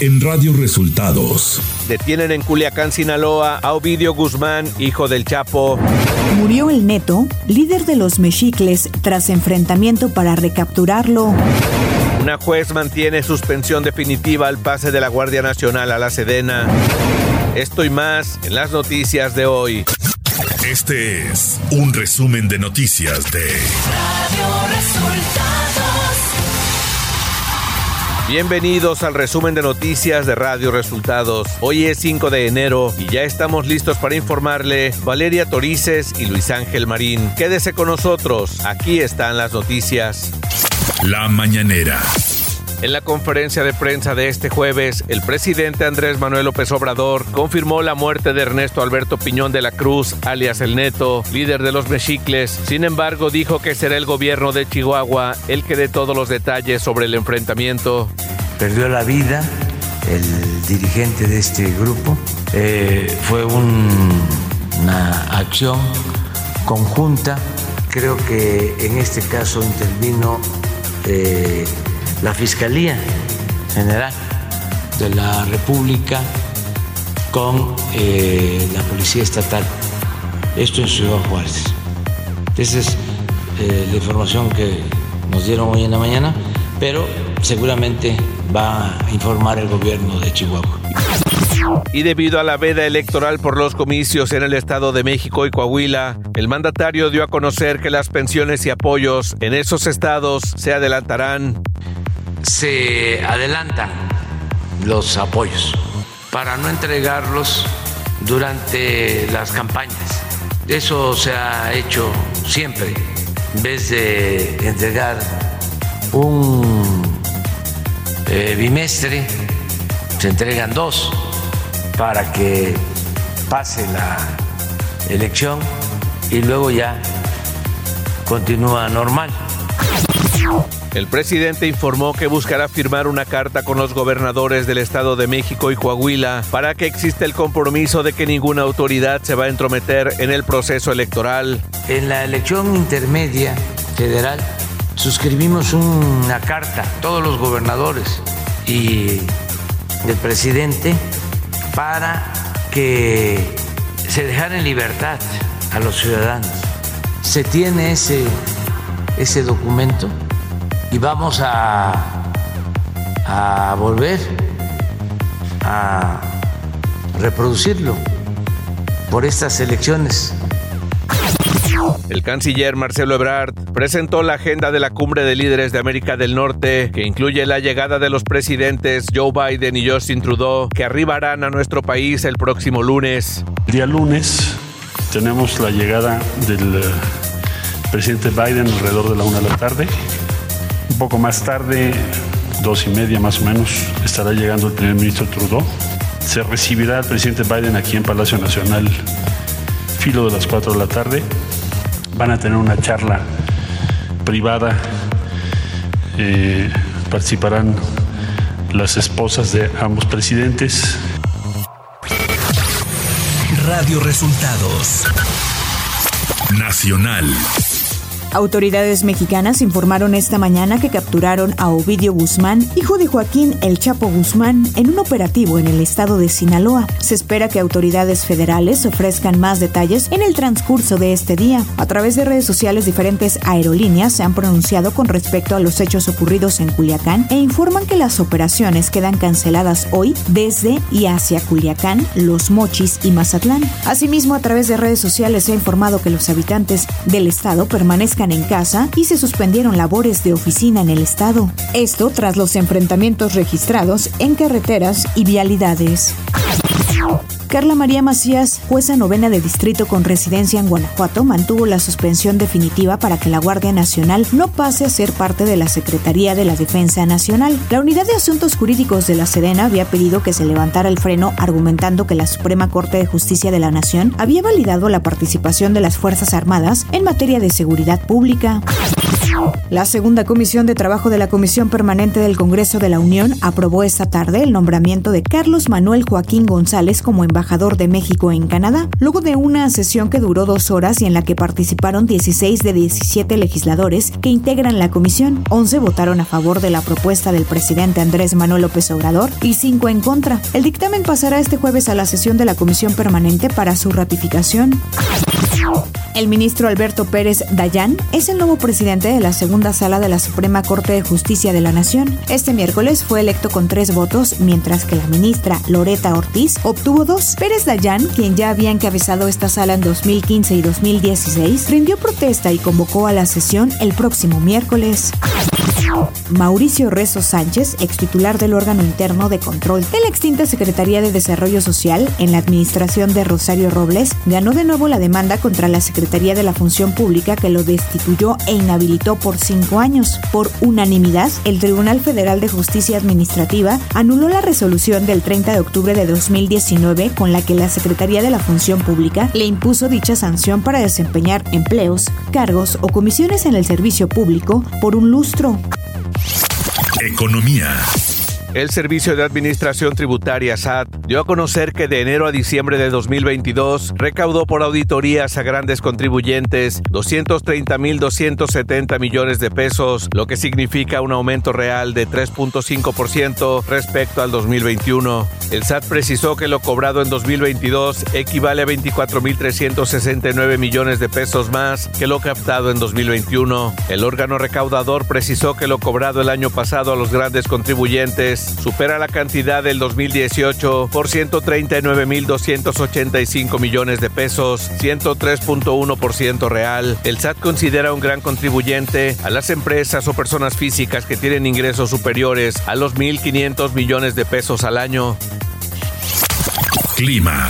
en Radio Resultados. Detienen en Culiacán, Sinaloa, a Ovidio Guzmán, hijo del Chapo. Murió el neto, líder de los mexicles, tras enfrentamiento para recapturarlo. Una juez mantiene suspensión definitiva al pase de la Guardia Nacional a la Sedena. Esto y más en las noticias de hoy. Este es un resumen de noticias de Radio Resultados. Bienvenidos al resumen de noticias de Radio Resultados. Hoy es 5 de enero y ya estamos listos para informarle Valeria Torices y Luis Ángel Marín. Quédese con nosotros, aquí están las noticias. La mañanera. En la conferencia de prensa de este jueves, el presidente Andrés Manuel López Obrador confirmó la muerte de Ernesto Alberto Piñón de la Cruz, alias El Neto, líder de los Mexicles. Sin embargo, dijo que será el gobierno de Chihuahua el que dé todos los detalles sobre el enfrentamiento. Perdió la vida el dirigente de este grupo. Eh, fue una acción conjunta. Creo que en este caso intervino eh, la Fiscalía General de la República con eh, la Policía Estatal. Esto en Ciudad Juárez. Esa es eh, la información que nos dieron hoy en la mañana, pero seguramente va a informar el gobierno de Chihuahua. Y debido a la veda electoral por los comicios en el Estado de México y Coahuila, el mandatario dio a conocer que las pensiones y apoyos en esos estados se adelantarán se adelantan los apoyos para no entregarlos durante las campañas. Eso se ha hecho siempre. En vez de entregar un eh, bimestre, se entregan dos para que pase la elección y luego ya continúa normal. El presidente informó que buscará firmar una carta con los gobernadores del Estado de México y Coahuila para que exista el compromiso de que ninguna autoridad se va a entrometer en el proceso electoral. En la elección intermedia federal suscribimos una carta, todos los gobernadores y el presidente, para que se dejara en libertad a los ciudadanos. Se tiene ese, ese documento y vamos a, a volver a reproducirlo por estas elecciones. El canciller Marcelo Ebrard presentó la agenda de la cumbre de líderes de América del Norte, que incluye la llegada de los presidentes Joe Biden y Justin Trudeau, que arribarán a nuestro país el próximo lunes. El día lunes tenemos la llegada del eh, presidente Biden alrededor de la una de la tarde poco más tarde, dos y media más o menos, estará llegando el primer ministro Trudeau. Se recibirá el presidente Biden aquí en Palacio Nacional, filo de las cuatro de la tarde. Van a tener una charla privada. Eh, participarán las esposas de ambos presidentes. Radio Resultados Nacional. Autoridades mexicanas informaron esta mañana que capturaron a Ovidio Guzmán, hijo de Joaquín El Chapo Guzmán, en un operativo en el estado de Sinaloa. Se espera que autoridades federales ofrezcan más detalles en el transcurso de este día. A través de redes sociales, diferentes aerolíneas se han pronunciado con respecto a los hechos ocurridos en Culiacán e informan que las operaciones quedan canceladas hoy desde y hacia Culiacán, Los Mochis y Mazatlán. Asimismo, a través de redes sociales se ha informado que los habitantes del estado en casa y se suspendieron labores de oficina en el estado. Esto tras los enfrentamientos registrados en carreteras y vialidades. Carla María Macías, jueza novena de distrito con residencia en Guanajuato, mantuvo la suspensión definitiva para que la Guardia Nacional no pase a ser parte de la Secretaría de la Defensa Nacional. La Unidad de Asuntos Jurídicos de la Sedena había pedido que se levantara el freno argumentando que la Suprema Corte de Justicia de la Nación había validado la participación de las Fuerzas Armadas en materia de seguridad pública. La segunda comisión de trabajo de la Comisión Permanente del Congreso de la Unión aprobó esta tarde el nombramiento de Carlos Manuel Joaquín González como embajador de México en Canadá, luego de una sesión que duró dos horas y en la que participaron 16 de 17 legisladores que integran la comisión. 11 votaron a favor de la propuesta del presidente Andrés Manuel López Obrador y 5 en contra. El dictamen pasará este jueves a la sesión de la Comisión Permanente para su ratificación. El ministro Alberto Pérez Dayán es el nuevo presidente de la segunda sala de la Suprema Corte de Justicia de la Nación. Este miércoles fue electo con tres votos, mientras que la ministra Loreta Ortiz obtuvo dos. Pérez Dayán, quien ya había encabezado esta sala en 2015 y 2016, rindió protesta y convocó a la sesión el próximo miércoles. Mauricio Rezo Sánchez, ex titular del órgano interno de control de la extinta Secretaría de Desarrollo Social en la administración de Rosario Robles, ganó de nuevo la demanda contra la Secretaría de la Función Pública que lo destituyó e inhabilitó por cinco años. Por unanimidad, el Tribunal Federal de Justicia Administrativa anuló la resolución del 30 de octubre de 2019 con la que la Secretaría de la Función Pública le impuso dicha sanción para desempeñar empleos, cargos o comisiones en el servicio público por un lustro. Economía. El Servicio de Administración Tributaria SAT dio a conocer que de enero a diciembre de 2022 recaudó por auditorías a grandes contribuyentes 230.270 millones de pesos, lo que significa un aumento real de 3.5% respecto al 2021. El SAT precisó que lo cobrado en 2022 equivale a 24.369 millones de pesos más que lo captado en 2021. El órgano recaudador precisó que lo cobrado el año pasado a los grandes contribuyentes supera la cantidad del 2018 por 139.285 millones de pesos, 103.1% real. El SAT considera un gran contribuyente a las empresas o personas físicas que tienen ingresos superiores a los 1.500 millones de pesos al año. Clima.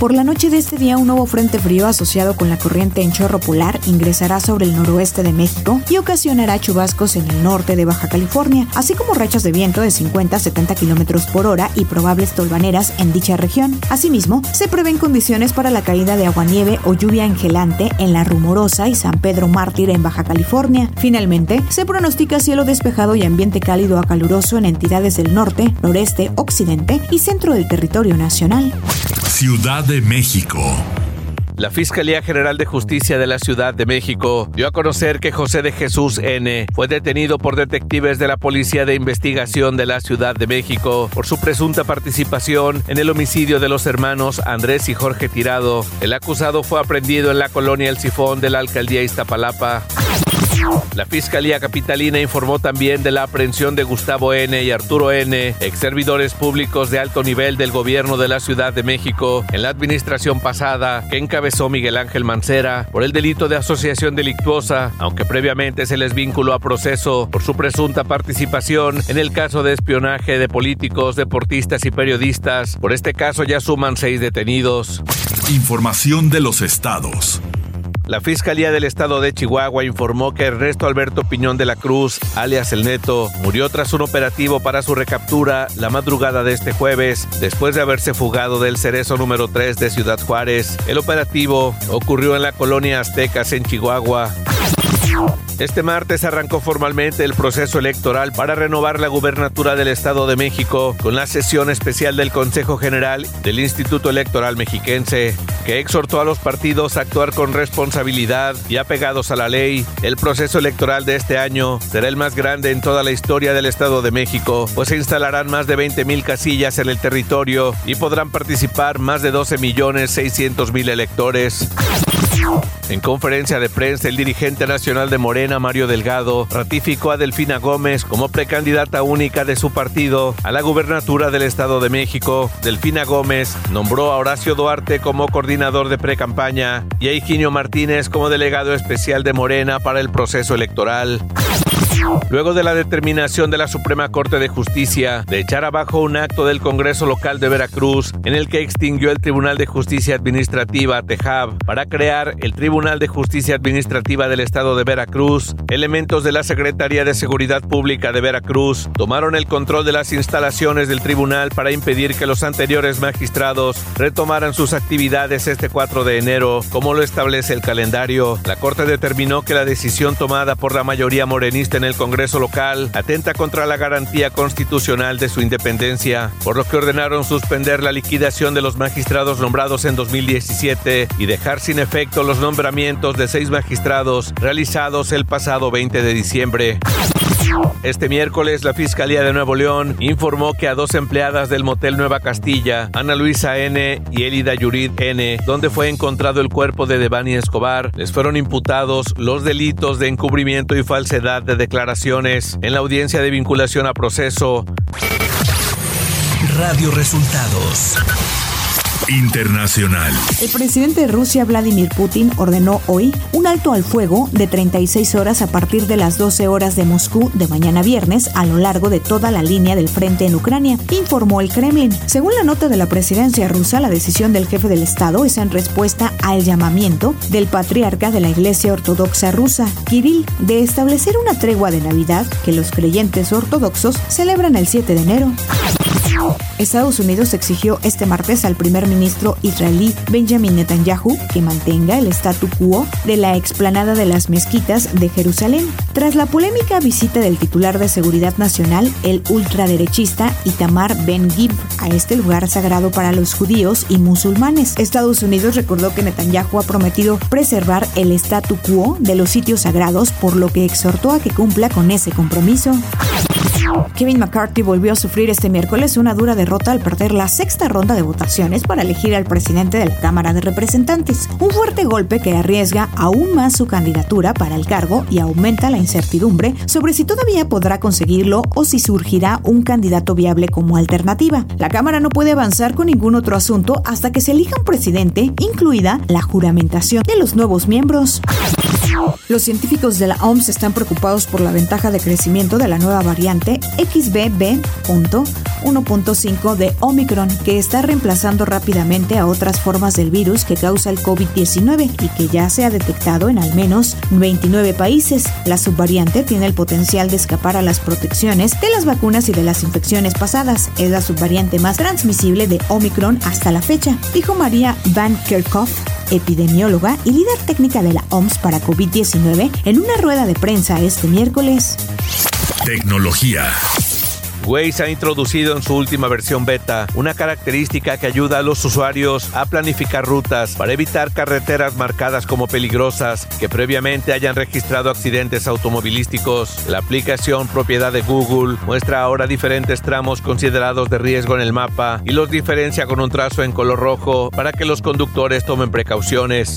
Por la noche de este día, un nuevo frente frío asociado con la corriente en chorro polar ingresará sobre el noroeste de México y ocasionará chubascos en el norte de Baja California, así como rachas de viento de 50 a 70 kilómetros por hora y probables tolvaneras en dicha región. Asimismo, se prevén condiciones para la caída de aguanieve o lluvia engelante en la Rumorosa y San Pedro Mártir en Baja California. Finalmente, se pronostica cielo despejado y ambiente cálido a caluroso en entidades del norte, noreste, occidente y centro del territorio nacional. Ciudad de México. La Fiscalía General de Justicia de la Ciudad de México dio a conocer que José de Jesús N. fue detenido por detectives de la Policía de Investigación de la Ciudad de México por su presunta participación en el homicidio de los hermanos Andrés y Jorge Tirado. El acusado fue aprendido en la colonia El Sifón de la alcaldía Iztapalapa. La Fiscalía Capitalina informó también de la aprehensión de Gustavo N. y Arturo N., ex servidores públicos de alto nivel del gobierno de la Ciudad de México en la administración pasada que encabezó Miguel Ángel Mancera por el delito de asociación delictuosa, aunque previamente se les vinculó a proceso por su presunta participación en el caso de espionaje de políticos, deportistas y periodistas. Por este caso ya suman seis detenidos. Información de los estados. La Fiscalía del Estado de Chihuahua informó que Ernesto Alberto Piñón de la Cruz, alias El Neto, murió tras un operativo para su recaptura la madrugada de este jueves, después de haberse fugado del cerezo número 3 de Ciudad Juárez. El operativo ocurrió en la colonia Aztecas en Chihuahua. Este martes arrancó formalmente el proceso electoral para renovar la gubernatura del Estado de México con la sesión especial del Consejo General del Instituto Electoral Mexiquense, que exhortó a los partidos a actuar con responsabilidad y apegados a la ley. El proceso electoral de este año será el más grande en toda la historia del Estado de México, pues se instalarán más de 20 mil casillas en el territorio y podrán participar más de 12 millones 600 mil electores. En conferencia de prensa, el dirigente nacional de Morena, Mario Delgado, ratificó a Delfina Gómez como precandidata única de su partido a la gubernatura del Estado de México. Delfina Gómez nombró a Horacio Duarte como coordinador de precampaña y a Higinio Martínez como delegado especial de Morena para el proceso electoral. Luego de la determinación de la Suprema Corte de Justicia de echar abajo un acto del Congreso Local de Veracruz en el que extinguió el Tribunal de Justicia Administrativa TEJAB para crear el Tribunal de Justicia Administrativa del Estado de Veracruz, elementos de la Secretaría de Seguridad Pública de Veracruz tomaron el control de las instalaciones del tribunal para impedir que los anteriores magistrados retomaran sus actividades este 4 de enero, como lo establece el calendario. La Corte determinó que la decisión tomada por la mayoría morenista en el Congreso local atenta contra la garantía constitucional de su independencia, por lo que ordenaron suspender la liquidación de los magistrados nombrados en 2017 y dejar sin efecto los nombramientos de seis magistrados realizados el pasado 20 de diciembre. Este miércoles, la Fiscalía de Nuevo León informó que a dos empleadas del motel Nueva Castilla, Ana Luisa N. y Elida Yurid N., donde fue encontrado el cuerpo de Devani Escobar, les fueron imputados los delitos de encubrimiento y falsedad de declaraciones en la audiencia de vinculación a proceso. Radio Resultados. Internacional. El presidente de Rusia, Vladimir Putin, ordenó hoy un alto al fuego de 36 horas a partir de las 12 horas de Moscú de mañana viernes a lo largo de toda la línea del frente en Ucrania, informó el Kremlin. Según la nota de la presidencia rusa, la decisión del jefe del Estado es en respuesta al llamamiento del patriarca de la Iglesia Ortodoxa rusa, Kirill, de establecer una tregua de Navidad que los creyentes ortodoxos celebran el 7 de enero. Estados Unidos exigió este martes al primer ministro israelí Benjamin Netanyahu que mantenga el statu quo de la explanada de las mezquitas de Jerusalén. Tras la polémica visita del titular de Seguridad Nacional, el ultraderechista Itamar Ben-Gib, a este lugar sagrado para los judíos y musulmanes, Estados Unidos recordó que Netanyahu ha prometido preservar el statu quo de los sitios sagrados, por lo que exhortó a que cumpla con ese compromiso. Kevin McCarthy volvió a sufrir este miércoles una dura derrota al perder la sexta ronda de votaciones para elegir al presidente de la Cámara de Representantes. Un fuerte golpe que arriesga aún más su candidatura para el cargo y aumenta la incertidumbre sobre si todavía podrá conseguirlo o si surgirá un candidato viable como alternativa. La Cámara no puede avanzar con ningún otro asunto hasta que se elija un presidente, incluida la juramentación de los nuevos miembros. Los científicos de la OMS están preocupados por la ventaja de crecimiento de la nueva variante XBB.1.5 de Omicron, que está reemplazando rápidamente a otras formas del virus que causa el COVID-19 y que ya se ha detectado en al menos 29 países. La subvariante tiene el potencial de escapar a las protecciones de las vacunas y de las infecciones pasadas. Es la subvariante más transmisible de Omicron hasta la fecha, dijo María Van Kerkhoff, epidemióloga y líder técnica de la OMS para COVID-19, en una rueda de prensa este miércoles. Tecnología. Waze ha introducido en su última versión beta una característica que ayuda a los usuarios a planificar rutas para evitar carreteras marcadas como peligrosas que previamente hayan registrado accidentes automovilísticos. La aplicación propiedad de Google muestra ahora diferentes tramos considerados de riesgo en el mapa y los diferencia con un trazo en color rojo para que los conductores tomen precauciones.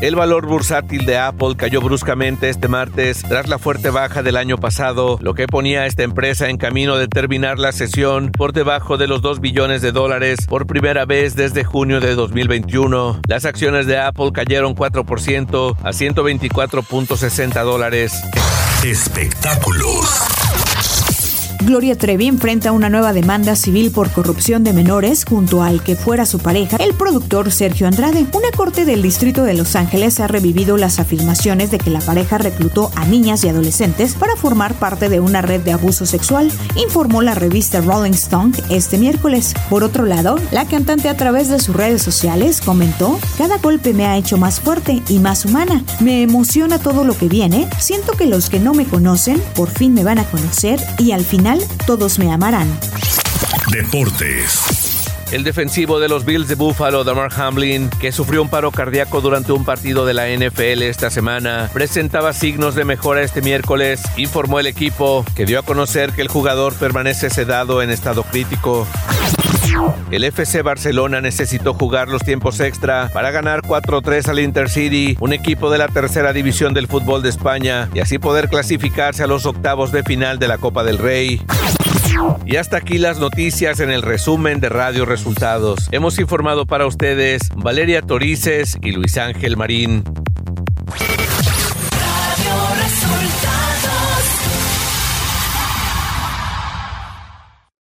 El valor bursátil de Apple cayó bruscamente este martes tras la fuerte baja del año pasado, lo que ponía a esta empresa en camino de terminar la sesión por debajo de los 2 billones de dólares por primera vez desde junio de 2021. Las acciones de Apple cayeron 4% a 124.60 dólares. Espectáculos. Gloria Trevi enfrenta una nueva demanda civil por corrupción de menores junto al que fuera su pareja, el productor Sergio Andrade. Una corte del distrito de Los Ángeles ha revivido las afirmaciones de que la pareja reclutó a niñas y adolescentes para formar parte de una red de abuso sexual, informó la revista Rolling Stone este miércoles. Por otro lado, la cantante a través de sus redes sociales comentó, cada golpe me ha hecho más fuerte y más humana. Me emociona todo lo que viene, siento que los que no me conocen por fin me van a conocer y al final todos me amarán. Deportes. El defensivo de los Bills de Buffalo, Damar Hamlin, que sufrió un paro cardíaco durante un partido de la NFL esta semana, presentaba signos de mejora este miércoles, informó el equipo, que dio a conocer que el jugador permanece sedado en estado crítico. El FC Barcelona necesitó jugar los tiempos extra para ganar 4-3 al Intercity, un equipo de la tercera división del fútbol de España, y así poder clasificarse a los octavos de final de la Copa del Rey. Y hasta aquí las noticias en el resumen de Radio Resultados. Hemos informado para ustedes Valeria Torices y Luis Ángel Marín.